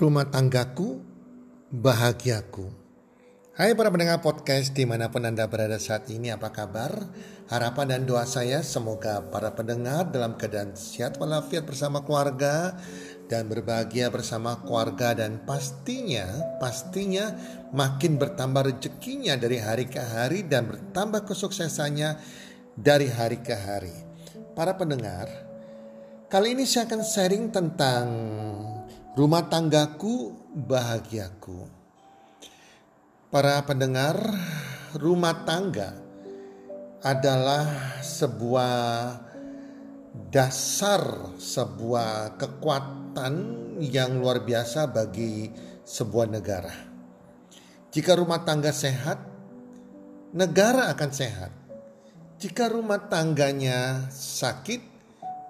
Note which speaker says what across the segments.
Speaker 1: Rumah tanggaku, bahagiaku. Hai para pendengar podcast di mana pun Anda berada saat ini apa kabar? Harapan dan doa saya semoga para pendengar dalam keadaan sehat walafiat bersama keluarga dan berbahagia bersama keluarga dan pastinya pastinya makin bertambah rezekinya dari hari ke hari dan bertambah kesuksesannya dari hari ke hari. Para pendengar, kali ini saya akan sharing tentang Rumah tanggaku bahagiaku. Para pendengar, rumah tangga adalah sebuah dasar, sebuah kekuatan yang luar biasa bagi sebuah negara. Jika rumah tangga sehat, negara akan sehat. Jika rumah tangganya sakit,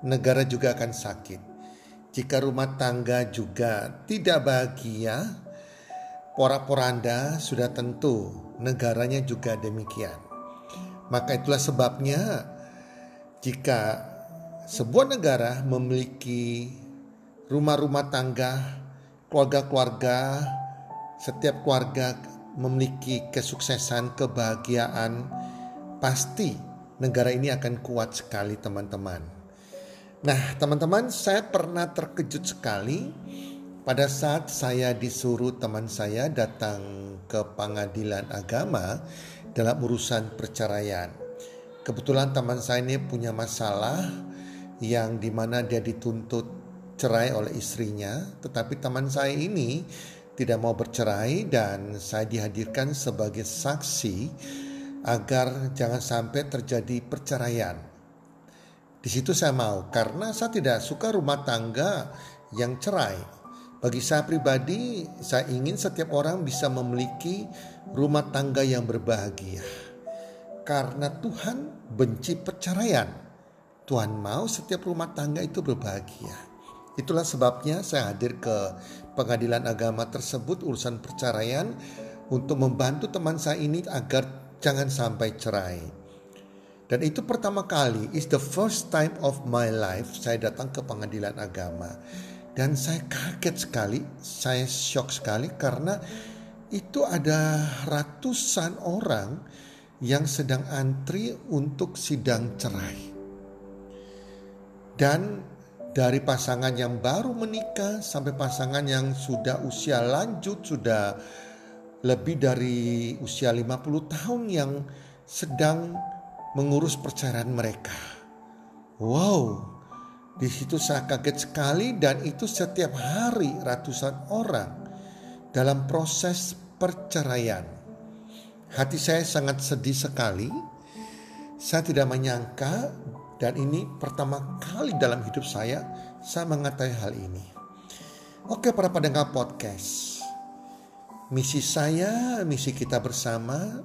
Speaker 1: negara juga akan sakit. Jika rumah tangga juga tidak bahagia, pora-poranda sudah tentu negaranya juga demikian. Maka itulah sebabnya jika sebuah negara memiliki rumah-rumah tangga, keluarga-keluarga, setiap keluarga memiliki kesuksesan, kebahagiaan, pasti negara ini akan kuat sekali teman-teman. Nah, teman-teman, saya pernah terkejut sekali pada saat saya disuruh teman saya datang ke pengadilan agama dalam urusan perceraian. Kebetulan teman saya ini punya masalah yang di mana dia dituntut cerai oleh istrinya, tetapi teman saya ini tidak mau bercerai dan saya dihadirkan sebagai saksi agar jangan sampai terjadi perceraian. Di situ saya mau karena saya tidak suka rumah tangga yang cerai. Bagi saya pribadi, saya ingin setiap orang bisa memiliki rumah tangga yang berbahagia. Karena Tuhan benci perceraian. Tuhan mau setiap rumah tangga itu berbahagia. Itulah sebabnya saya hadir ke pengadilan agama tersebut urusan perceraian untuk membantu teman saya ini agar jangan sampai cerai. Dan itu pertama kali, is the first time of my life saya datang ke pengadilan agama. Dan saya kaget sekali, saya shock sekali karena itu ada ratusan orang yang sedang antri untuk sidang cerai. Dan dari pasangan yang baru menikah sampai pasangan yang sudah usia lanjut, sudah lebih dari usia 50 tahun yang sedang mengurus perceraian mereka. Wow, di situ saya kaget sekali dan itu setiap hari ratusan orang dalam proses perceraian. Hati saya sangat sedih sekali. Saya tidak menyangka dan ini pertama kali dalam hidup saya saya mengetahui hal ini. Oke para pendengar podcast. Misi saya, misi kita bersama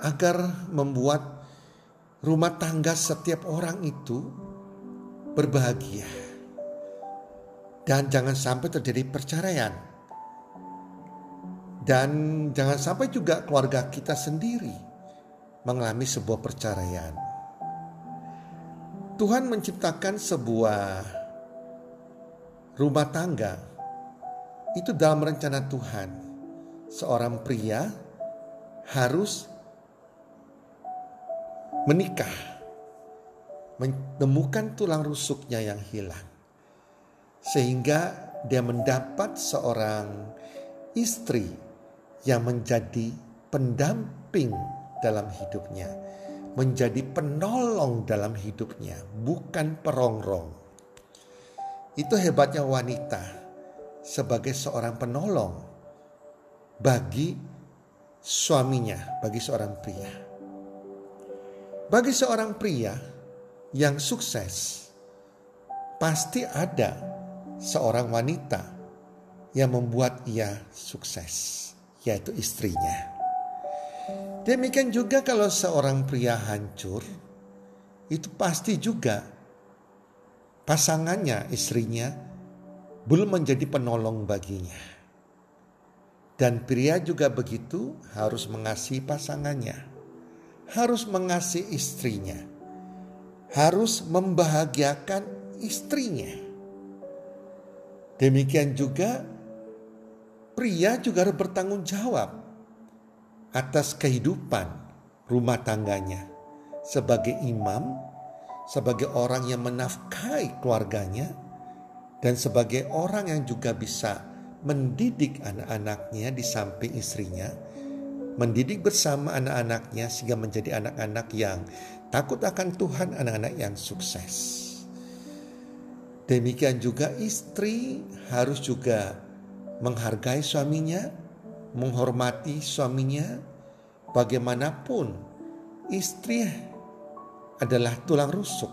Speaker 1: agar membuat rumah tangga setiap orang itu berbahagia. Dan jangan sampai terjadi perceraian. Dan jangan sampai juga keluarga kita sendiri mengalami sebuah perceraian. Tuhan menciptakan sebuah rumah tangga itu dalam rencana Tuhan. Seorang pria harus menikah, menemukan tulang rusuknya yang hilang, sehingga dia mendapat seorang istri yang menjadi pendamping dalam hidupnya, menjadi penolong dalam hidupnya, bukan perongrong. Itu hebatnya wanita sebagai seorang penolong bagi suaminya, bagi seorang pria. Bagi seorang pria yang sukses, pasti ada seorang wanita yang membuat ia sukses, yaitu istrinya. Demikian juga kalau seorang pria hancur, itu pasti juga pasangannya, istrinya, belum menjadi penolong baginya. Dan pria juga begitu harus mengasihi pasangannya, harus mengasihi istrinya, harus membahagiakan istrinya. Demikian juga pria juga harus bertanggung jawab atas kehidupan rumah tangganya sebagai imam, sebagai orang yang menafkahi keluarganya, dan sebagai orang yang juga bisa mendidik anak-anaknya di samping istrinya, mendidik bersama anak-anaknya sehingga menjadi anak-anak yang takut akan Tuhan, anak-anak yang sukses. Demikian juga istri harus juga menghargai suaminya, menghormati suaminya, bagaimanapun istri adalah tulang rusuk,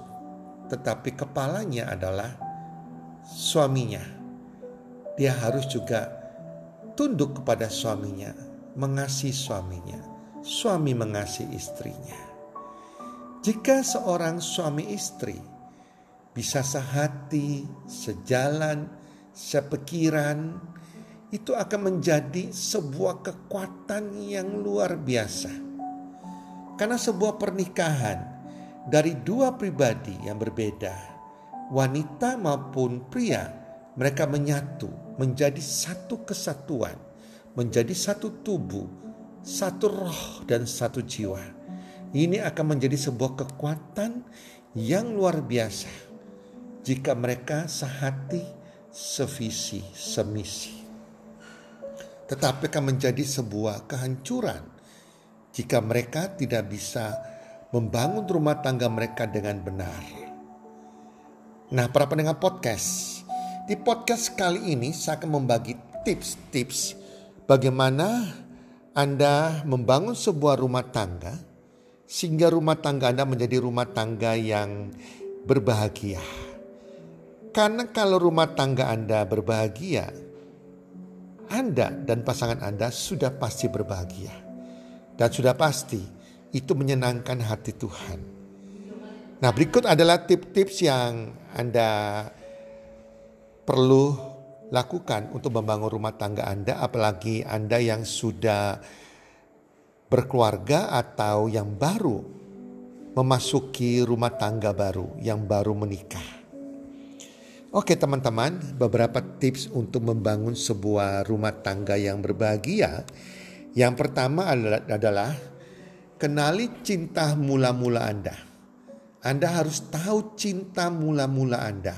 Speaker 1: tetapi kepalanya adalah suaminya. Dia harus juga tunduk kepada suaminya, mengasihi suaminya, suami mengasihi istrinya. Jika seorang suami istri bisa sehati, sejalan, sepikiran, itu akan menjadi sebuah kekuatan yang luar biasa. Karena sebuah pernikahan dari dua pribadi yang berbeda, wanita maupun pria, mereka menyatu menjadi satu kesatuan, menjadi satu tubuh, satu roh dan satu jiwa. Ini akan menjadi sebuah kekuatan yang luar biasa jika mereka sehati, sevisi, semisi tetapi akan menjadi sebuah kehancuran jika mereka tidak bisa membangun rumah tangga mereka dengan benar. Nah, para pendengar podcast, di podcast kali ini saya akan membagi tips-tips bagaimana Anda membangun sebuah rumah tangga sehingga rumah tangga Anda menjadi rumah tangga yang berbahagia. Karena kalau rumah tangga Anda berbahagia, anda dan pasangan Anda sudah pasti berbahagia. Dan sudah pasti itu menyenangkan hati Tuhan. Nah berikut adalah tips-tips yang Anda perlu lakukan untuk membangun rumah tangga Anda. Apalagi Anda yang sudah berkeluarga atau yang baru memasuki rumah tangga baru, yang baru menikah. Oke teman-teman, beberapa tips untuk membangun sebuah rumah tangga yang berbahagia. Yang pertama adalah, adalah kenali cinta mula-mula Anda. Anda harus tahu cinta mula-mula Anda,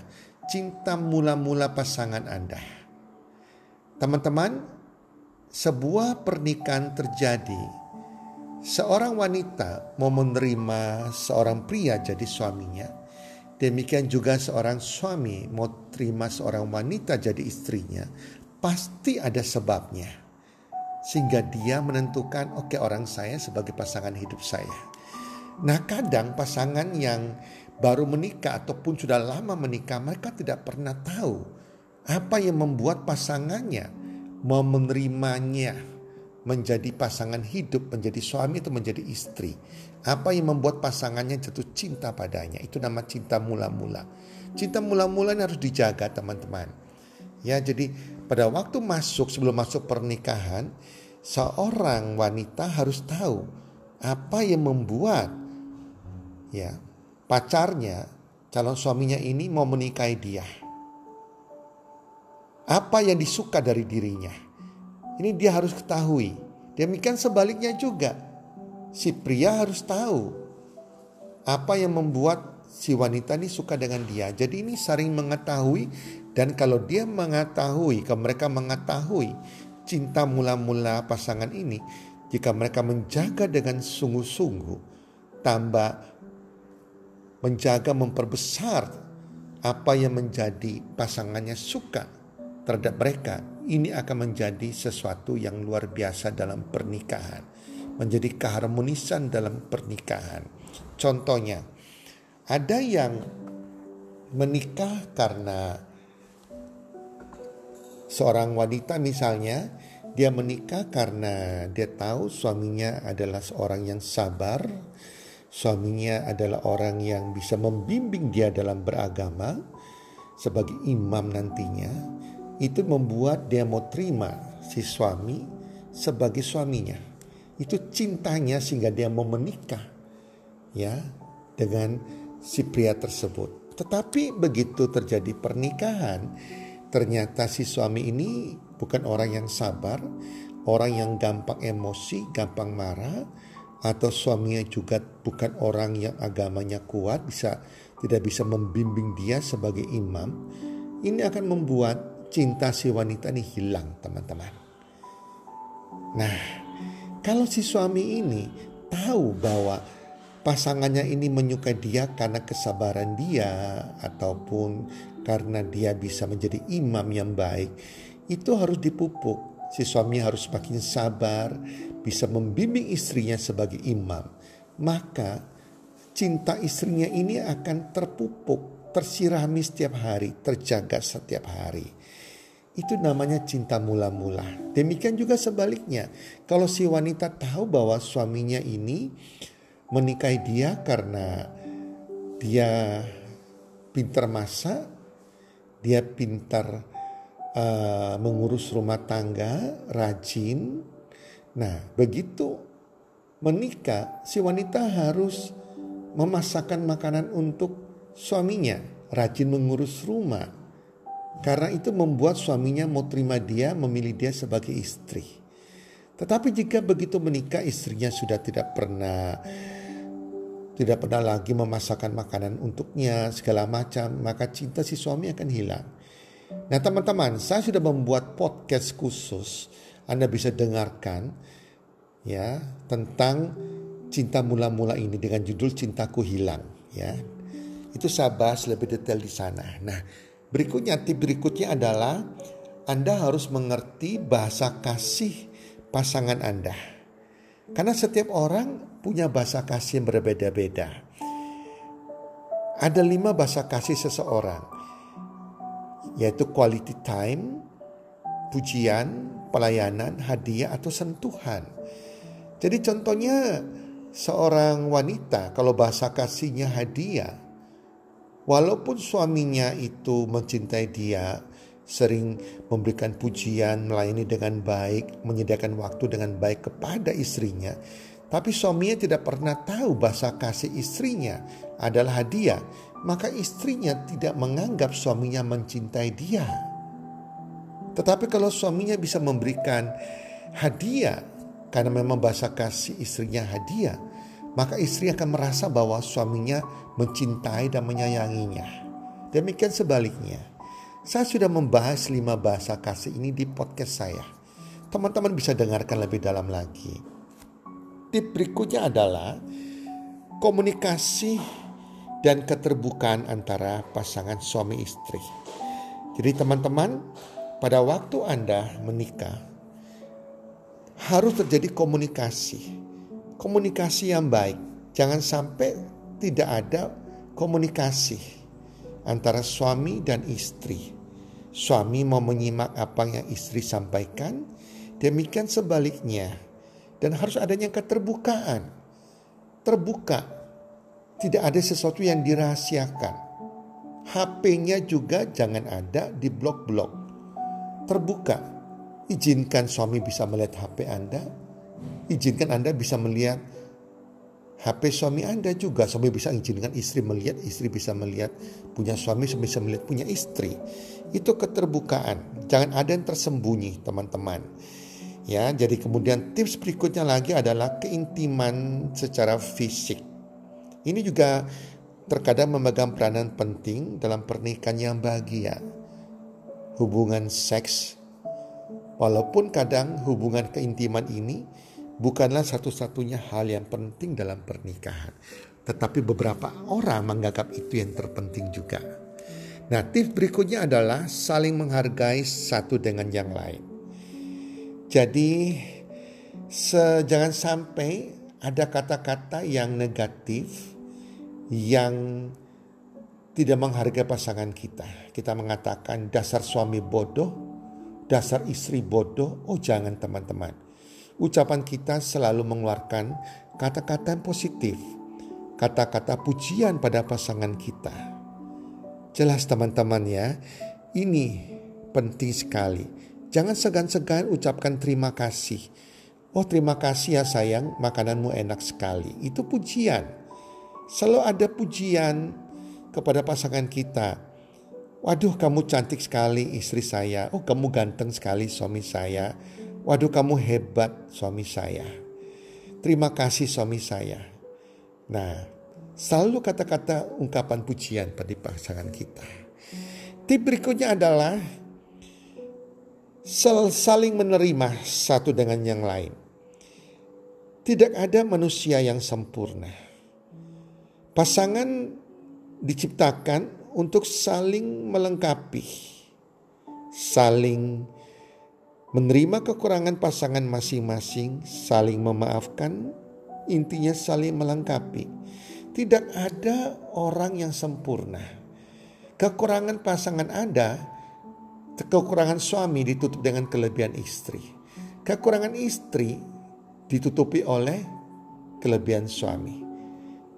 Speaker 1: cinta mula-mula pasangan Anda. Teman-teman, sebuah pernikahan terjadi. Seorang wanita mau menerima seorang pria jadi suaminya Demikian juga seorang suami mau terima seorang wanita jadi istrinya, pasti ada sebabnya. Sehingga dia menentukan, oke okay, orang saya sebagai pasangan hidup saya. Nah kadang pasangan yang baru menikah ataupun sudah lama menikah, mereka tidak pernah tahu apa yang membuat pasangannya mau menerimanya menjadi pasangan hidup, menjadi suami atau menjadi istri. Apa yang membuat pasangannya jatuh cinta padanya? Itu nama cinta mula-mula. Cinta mula-mula ini harus dijaga teman-teman. Ya, jadi pada waktu masuk sebelum masuk pernikahan, seorang wanita harus tahu apa yang membuat ya pacarnya, calon suaminya ini mau menikahi dia. Apa yang disuka dari dirinya ini dia harus ketahui. Demikian sebaliknya juga. Si pria harus tahu apa yang membuat si wanita ini suka dengan dia. Jadi ini saling mengetahui dan kalau dia mengetahui, kalau mereka mengetahui cinta mula-mula pasangan ini, jika mereka menjaga dengan sungguh-sungguh, tambah menjaga memperbesar apa yang menjadi pasangannya suka terhadap mereka, ini akan menjadi sesuatu yang luar biasa dalam pernikahan, menjadi keharmonisan dalam pernikahan. Contohnya, ada yang menikah karena seorang wanita misalnya dia menikah karena dia tahu suaminya adalah seorang yang sabar, suaminya adalah orang yang bisa membimbing dia dalam beragama sebagai imam nantinya, itu membuat dia mau terima si suami sebagai suaminya. Itu cintanya sehingga dia mau menikah ya dengan si pria tersebut. Tetapi begitu terjadi pernikahan, ternyata si suami ini bukan orang yang sabar, orang yang gampang emosi, gampang marah, atau suaminya juga bukan orang yang agamanya kuat, bisa tidak bisa membimbing dia sebagai imam. Ini akan membuat cinta si wanita ini hilang, teman-teman. Nah, kalau si suami ini tahu bahwa pasangannya ini menyukai dia karena kesabaran dia ataupun karena dia bisa menjadi imam yang baik, itu harus dipupuk. Si suami harus makin sabar, bisa membimbing istrinya sebagai imam. Maka cinta istrinya ini akan terpupuk, tersirami setiap hari, terjaga setiap hari. Itu namanya cinta mula-mula. Demikian juga sebaliknya. Kalau si wanita tahu bahwa suaminya ini menikahi dia karena dia pintar masak, dia pintar uh, mengurus rumah tangga, rajin. Nah, begitu menikah, si wanita harus memasakkan makanan untuk suaminya, rajin mengurus rumah. Karena itu membuat suaminya mau terima dia, memilih dia sebagai istri. Tetapi jika begitu menikah, istrinya sudah tidak pernah tidak pernah lagi memasakkan makanan untuknya segala macam, maka cinta si suami akan hilang. Nah teman-teman, saya sudah membuat podcast khusus, Anda bisa dengarkan ya tentang cinta mula-mula ini dengan judul Cintaku Hilang ya. Itu saya bahas lebih detail di sana. Nah, berikutnya tip berikutnya adalah Anda harus mengerti bahasa kasih pasangan Anda. Karena setiap orang punya bahasa kasih yang berbeda-beda. Ada lima bahasa kasih seseorang, yaitu quality time, pujian, pelayanan, hadiah, atau sentuhan. Jadi contohnya seorang wanita kalau bahasa kasihnya hadiah, walaupun suaminya itu mencintai dia, sering memberikan pujian, melayani dengan baik, menyediakan waktu dengan baik kepada istrinya, tapi suaminya tidak pernah tahu bahasa kasih istrinya adalah hadiah, maka istrinya tidak menganggap suaminya mencintai dia. Tetapi kalau suaminya bisa memberikan hadiah karena memang bahasa kasih istrinya hadiah, maka istri akan merasa bahwa suaminya mencintai dan menyayanginya. Demikian sebaliknya. Saya sudah membahas lima bahasa kasih ini di podcast saya. Teman-teman bisa dengarkan lebih dalam lagi. Tip berikutnya adalah komunikasi dan keterbukaan antara pasangan suami istri. Jadi teman-teman, pada waktu Anda menikah harus terjadi komunikasi. Komunikasi yang baik. Jangan sampai tidak ada komunikasi antara suami dan istri. Suami mau menyimak apa yang istri sampaikan, demikian sebaliknya dan harus adanya keterbukaan. Terbuka. Tidak ada sesuatu yang dirahasiakan. HP-nya juga jangan ada di blok-blok. Terbuka. Izinkan suami bisa melihat HP Anda. Izinkan Anda bisa melihat HP suami Anda juga. Suami bisa izinkan istri melihat, istri bisa melihat punya suami, suami bisa melihat punya istri. Itu keterbukaan. Jangan ada yang tersembunyi, teman-teman. Ya, jadi kemudian tips berikutnya lagi adalah keintiman secara fisik. Ini juga terkadang memegang peranan penting dalam pernikahan yang bahagia. Hubungan seks, walaupun kadang hubungan keintiman ini bukanlah satu-satunya hal yang penting dalam pernikahan. Tetapi beberapa orang menganggap itu yang terpenting juga. Nah, tips berikutnya adalah saling menghargai satu dengan yang lain. Jadi, jangan sampai ada kata-kata yang negatif yang tidak menghargai pasangan kita. Kita mengatakan dasar suami bodoh, dasar istri bodoh. Oh, jangan teman-teman. Ucapan kita selalu mengeluarkan kata-kata yang positif, kata-kata pujian pada pasangan kita Jelas teman-teman ya, ini penting sekali. Jangan segan-segan ucapkan terima kasih. Oh terima kasih ya sayang, makananmu enak sekali. Itu pujian. Selalu ada pujian kepada pasangan kita. Waduh kamu cantik sekali istri saya. Oh kamu ganteng sekali suami saya. Waduh kamu hebat suami saya. Terima kasih suami saya. Nah Selalu kata-kata ungkapan pujian pada pasangan kita. Tip berikutnya adalah saling menerima satu dengan yang lain. Tidak ada manusia yang sempurna. Pasangan diciptakan untuk saling melengkapi, saling menerima kekurangan pasangan masing-masing, saling memaafkan, intinya saling melengkapi. Tidak ada orang yang sempurna. Kekurangan pasangan ada, kekurangan suami ditutup dengan kelebihan istri. Kekurangan istri ditutupi oleh kelebihan suami.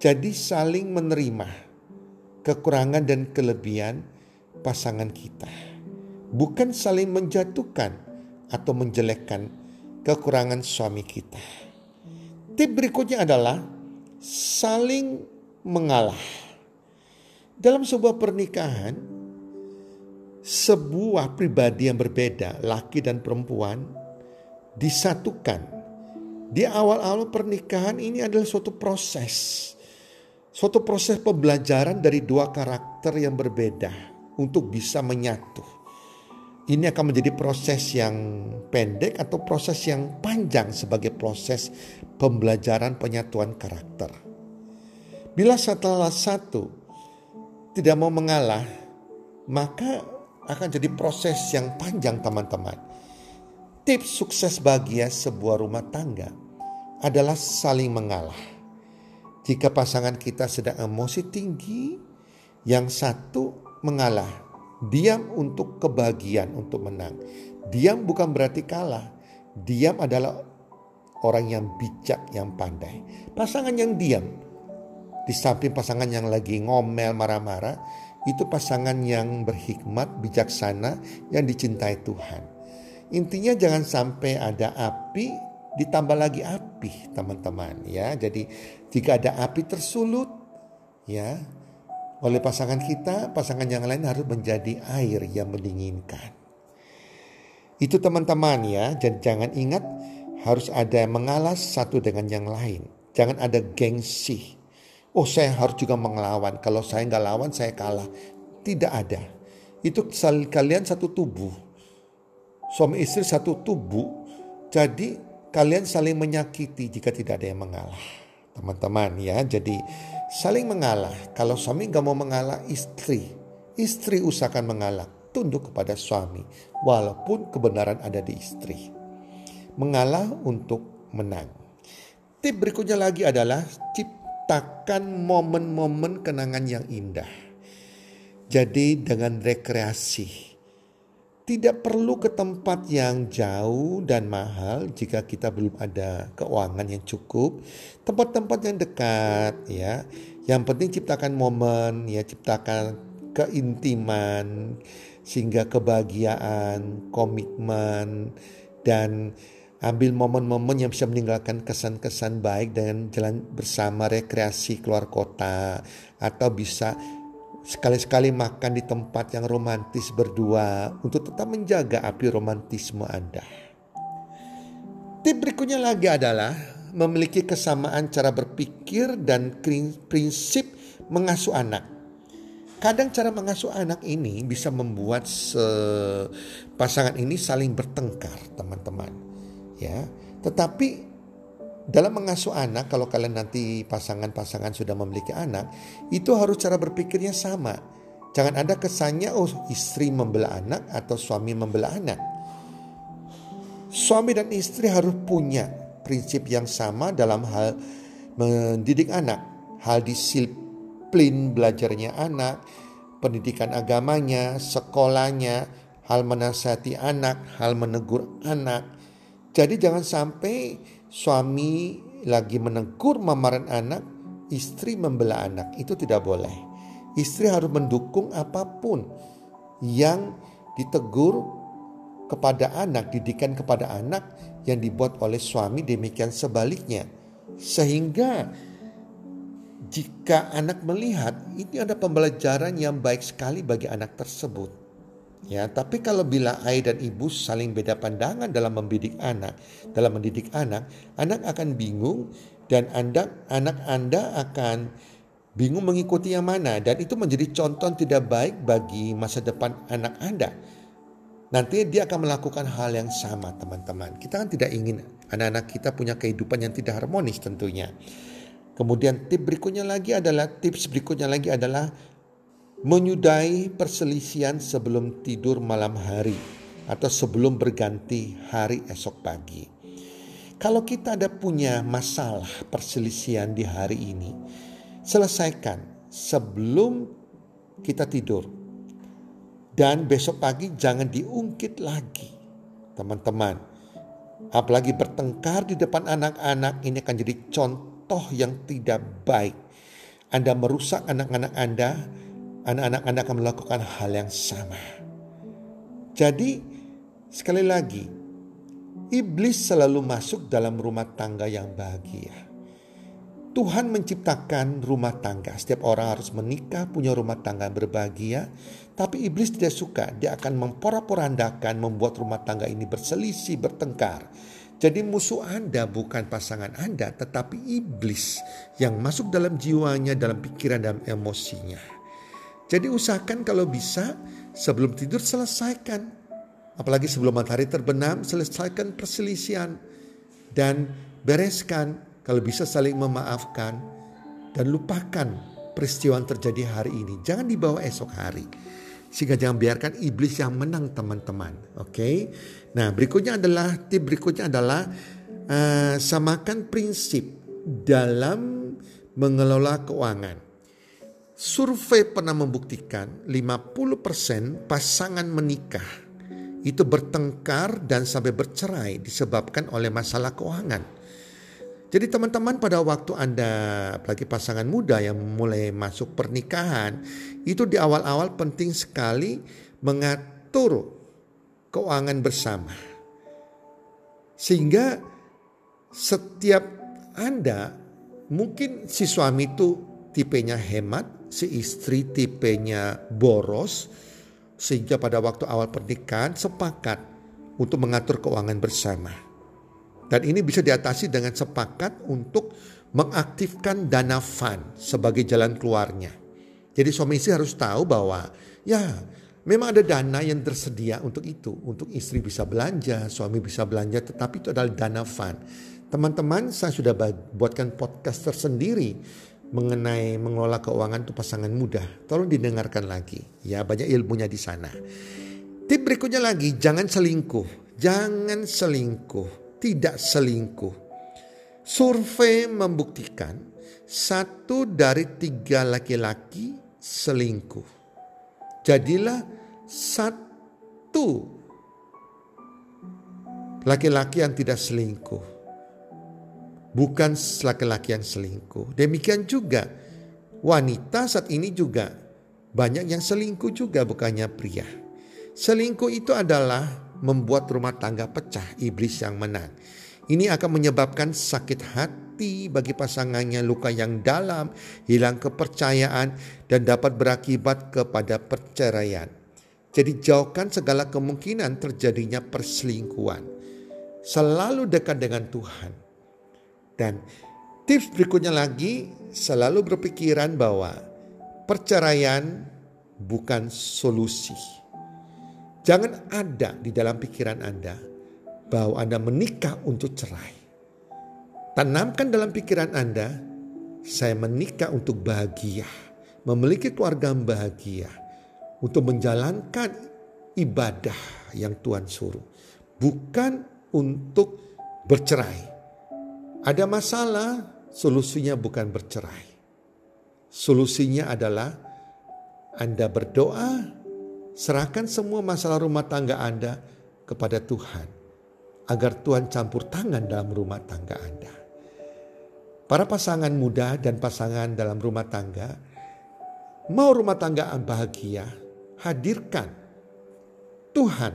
Speaker 1: Jadi saling menerima kekurangan dan kelebihan pasangan kita. Bukan saling menjatuhkan atau menjelekkan kekurangan suami kita. Tip berikutnya adalah saling mengalah. Dalam sebuah pernikahan, sebuah pribadi yang berbeda, laki dan perempuan, disatukan. Di awal-awal pernikahan ini adalah suatu proses. Suatu proses pembelajaran dari dua karakter yang berbeda untuk bisa menyatu. Ini akan menjadi proses yang pendek atau proses yang panjang sebagai proses pembelajaran penyatuan karakter. Bila setelah satu tidak mau mengalah, maka akan jadi proses yang panjang teman-teman. Tips sukses bahagia sebuah rumah tangga adalah saling mengalah. Jika pasangan kita sedang emosi tinggi, yang satu mengalah, diam untuk kebahagiaan, untuk menang. Diam bukan berarti kalah. Diam adalah orang yang bijak, yang pandai. Pasangan yang diam, di samping pasangan yang lagi ngomel, marah-marah, itu pasangan yang berhikmat, bijaksana, yang dicintai Tuhan. Intinya jangan sampai ada api ditambah lagi api, teman-teman ya. Jadi jika ada api tersulut ya oleh pasangan kita, pasangan yang lain harus menjadi air yang mendinginkan. Itu teman-teman ya, dan jangan ingat harus ada yang mengalah satu dengan yang lain. Jangan ada gengsi. Oh saya harus juga mengelawan. Kalau saya nggak lawan saya kalah. Tidak ada. Itu kalian satu tubuh. Suami istri satu tubuh. Jadi kalian saling menyakiti jika tidak ada yang mengalah. Teman-teman ya. Jadi saling mengalah. Kalau suami nggak mau mengalah istri. Istri usahakan mengalah. Tunduk kepada suami. Walaupun kebenaran ada di istri mengalah untuk menang. Tip berikutnya lagi adalah ciptakan momen-momen kenangan yang indah. Jadi dengan rekreasi. Tidak perlu ke tempat yang jauh dan mahal jika kita belum ada keuangan yang cukup. Tempat-tempat yang dekat ya. Yang penting ciptakan momen ya, ciptakan keintiman sehingga kebahagiaan, komitmen dan Ambil momen-momen yang bisa meninggalkan kesan-kesan baik dengan jalan bersama rekreasi keluar kota atau bisa sekali-sekali makan di tempat yang romantis berdua untuk tetap menjaga api romantisme Anda. Tip berikutnya lagi adalah memiliki kesamaan cara berpikir dan prinsip mengasuh anak. Kadang cara mengasuh anak ini bisa membuat pasangan ini saling bertengkar, teman-teman. Ya, tetapi dalam mengasuh anak, kalau kalian nanti pasangan-pasangan sudah memiliki anak, itu harus cara berpikirnya sama. Jangan ada kesannya, oh istri membela anak atau suami membela anak. Suami dan istri harus punya prinsip yang sama dalam hal mendidik anak, hal disiplin belajarnya anak, pendidikan agamanya, sekolahnya, hal menasihati anak, hal menegur anak. Jadi jangan sampai suami lagi menegur mamaran anak, istri membela anak. Itu tidak boleh. Istri harus mendukung apa pun yang ditegur kepada anak, didikan kepada anak yang dibuat oleh suami demikian sebaliknya. Sehingga jika anak melihat ini ada pembelajaran yang baik sekali bagi anak tersebut. Ya, tapi kalau bila ayah dan ibu saling beda pandangan dalam mendidik anak, dalam mendidik anak, anak akan bingung dan anda, anak Anda akan bingung mengikuti yang mana dan itu menjadi contoh tidak baik bagi masa depan anak Anda. Nanti dia akan melakukan hal yang sama, teman-teman. Kita kan tidak ingin anak-anak kita punya kehidupan yang tidak harmonis tentunya. Kemudian tip berikutnya lagi adalah tips berikutnya lagi adalah menyudahi perselisihan sebelum tidur malam hari atau sebelum berganti hari esok pagi. Kalau kita ada punya masalah perselisihan di hari ini, selesaikan sebelum kita tidur. Dan besok pagi jangan diungkit lagi. Teman-teman, apalagi bertengkar di depan anak-anak ini akan jadi contoh yang tidak baik. Anda merusak anak-anak Anda, anak-anak Anda akan melakukan hal yang sama. Jadi, sekali lagi, iblis selalu masuk dalam rumah tangga yang bahagia. Tuhan menciptakan rumah tangga. Setiap orang harus menikah, punya rumah tangga berbahagia. Tapi iblis tidak suka. Dia akan memporak-porandakan, membuat rumah tangga ini berselisih, bertengkar. Jadi musuh Anda bukan pasangan Anda, tetapi iblis yang masuk dalam jiwanya, dalam pikiran dan emosinya. Jadi usahakan kalau bisa sebelum tidur selesaikan. Apalagi sebelum matahari terbenam, selesaikan perselisihan. Dan bereskan, kalau bisa saling memaafkan. Dan lupakan peristiwa yang terjadi hari ini. Jangan dibawa esok hari. Sehingga jangan biarkan iblis yang menang teman-teman. Oke. Okay? Nah berikutnya adalah tip berikutnya adalah uh, samakan prinsip dalam mengelola keuangan. Survei pernah membuktikan 50% pasangan menikah itu bertengkar dan sampai bercerai disebabkan oleh masalah keuangan. Jadi teman-teman pada waktu Anda apalagi pasangan muda yang mulai masuk pernikahan itu di awal-awal penting sekali mengatur keuangan bersama. Sehingga setiap Anda mungkin si suami itu tipenya hemat, si istri tipenya boros sehingga pada waktu awal pernikahan sepakat untuk mengatur keuangan bersama. Dan ini bisa diatasi dengan sepakat untuk mengaktifkan dana fund sebagai jalan keluarnya. Jadi suami istri harus tahu bahwa ya memang ada dana yang tersedia untuk itu. Untuk istri bisa belanja, suami bisa belanja tetapi itu adalah dana fund. Teman-teman saya sudah buatkan podcast tersendiri mengenai mengelola keuangan untuk pasangan muda. Tolong didengarkan lagi ya banyak ilmunya di sana. Tip berikutnya lagi jangan selingkuh. Jangan selingkuh tidak selingkuh. Survei membuktikan satu dari tiga laki-laki selingkuh. Jadilah satu laki-laki yang tidak selingkuh. Bukan laki-laki yang selingkuh. Demikian juga wanita saat ini juga banyak yang selingkuh juga bukannya pria. Selingkuh itu adalah membuat rumah tangga pecah, iblis yang menang. Ini akan menyebabkan sakit hati bagi pasangannya, luka yang dalam, hilang kepercayaan, dan dapat berakibat kepada perceraian. Jadi jauhkan segala kemungkinan terjadinya perselingkuhan. Selalu dekat dengan Tuhan. Dan tips berikutnya lagi selalu berpikiran bahwa perceraian bukan solusi. Jangan ada di dalam pikiran Anda bahwa Anda menikah untuk cerai. Tanamkan dalam pikiran Anda, saya menikah untuk bahagia, memiliki keluarga yang bahagia, untuk menjalankan ibadah yang Tuhan suruh, bukan untuk bercerai. Ada masalah, solusinya bukan bercerai. Solusinya adalah Anda berdoa, serahkan semua masalah rumah tangga Anda kepada Tuhan, agar Tuhan campur tangan dalam rumah tangga Anda. Para pasangan muda dan pasangan dalam rumah tangga, mau rumah tangga bahagia, hadirkan Tuhan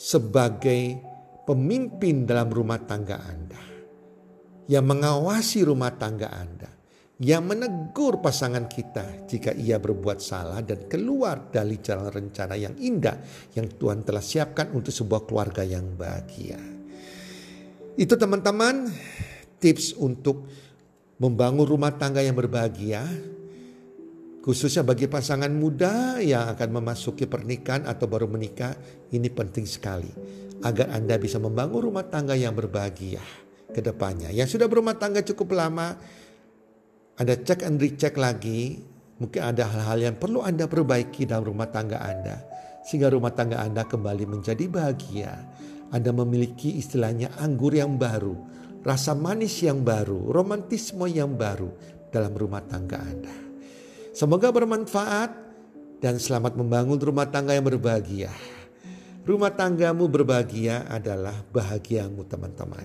Speaker 1: sebagai pemimpin dalam rumah tangga Anda yang mengawasi rumah tangga Anda, yang menegur pasangan kita jika ia berbuat salah dan keluar dari jalan rencana yang indah yang Tuhan telah siapkan untuk sebuah keluarga yang bahagia. Itu teman-teman tips untuk membangun rumah tangga yang berbahagia khususnya bagi pasangan muda yang akan memasuki pernikahan atau baru menikah ini penting sekali agar Anda bisa membangun rumah tangga yang berbahagia ke depannya. Yang sudah berumah tangga cukup lama, Anda cek and recheck lagi. Mungkin ada hal-hal yang perlu Anda perbaiki dalam rumah tangga Anda. Sehingga rumah tangga Anda kembali menjadi bahagia. Anda memiliki istilahnya anggur yang baru. Rasa manis yang baru, romantisme yang baru dalam rumah tangga Anda. Semoga bermanfaat dan selamat membangun rumah tangga yang berbahagia. Rumah tanggamu berbahagia adalah bahagiamu teman-teman.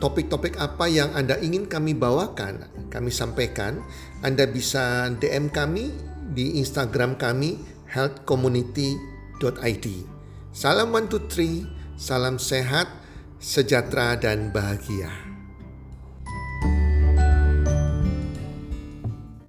Speaker 1: topik-topik apa yang Anda ingin kami bawakan, kami sampaikan, Anda bisa DM kami di Instagram kami healthcommunity.id. Salam one two three, salam sehat, sejahtera dan bahagia.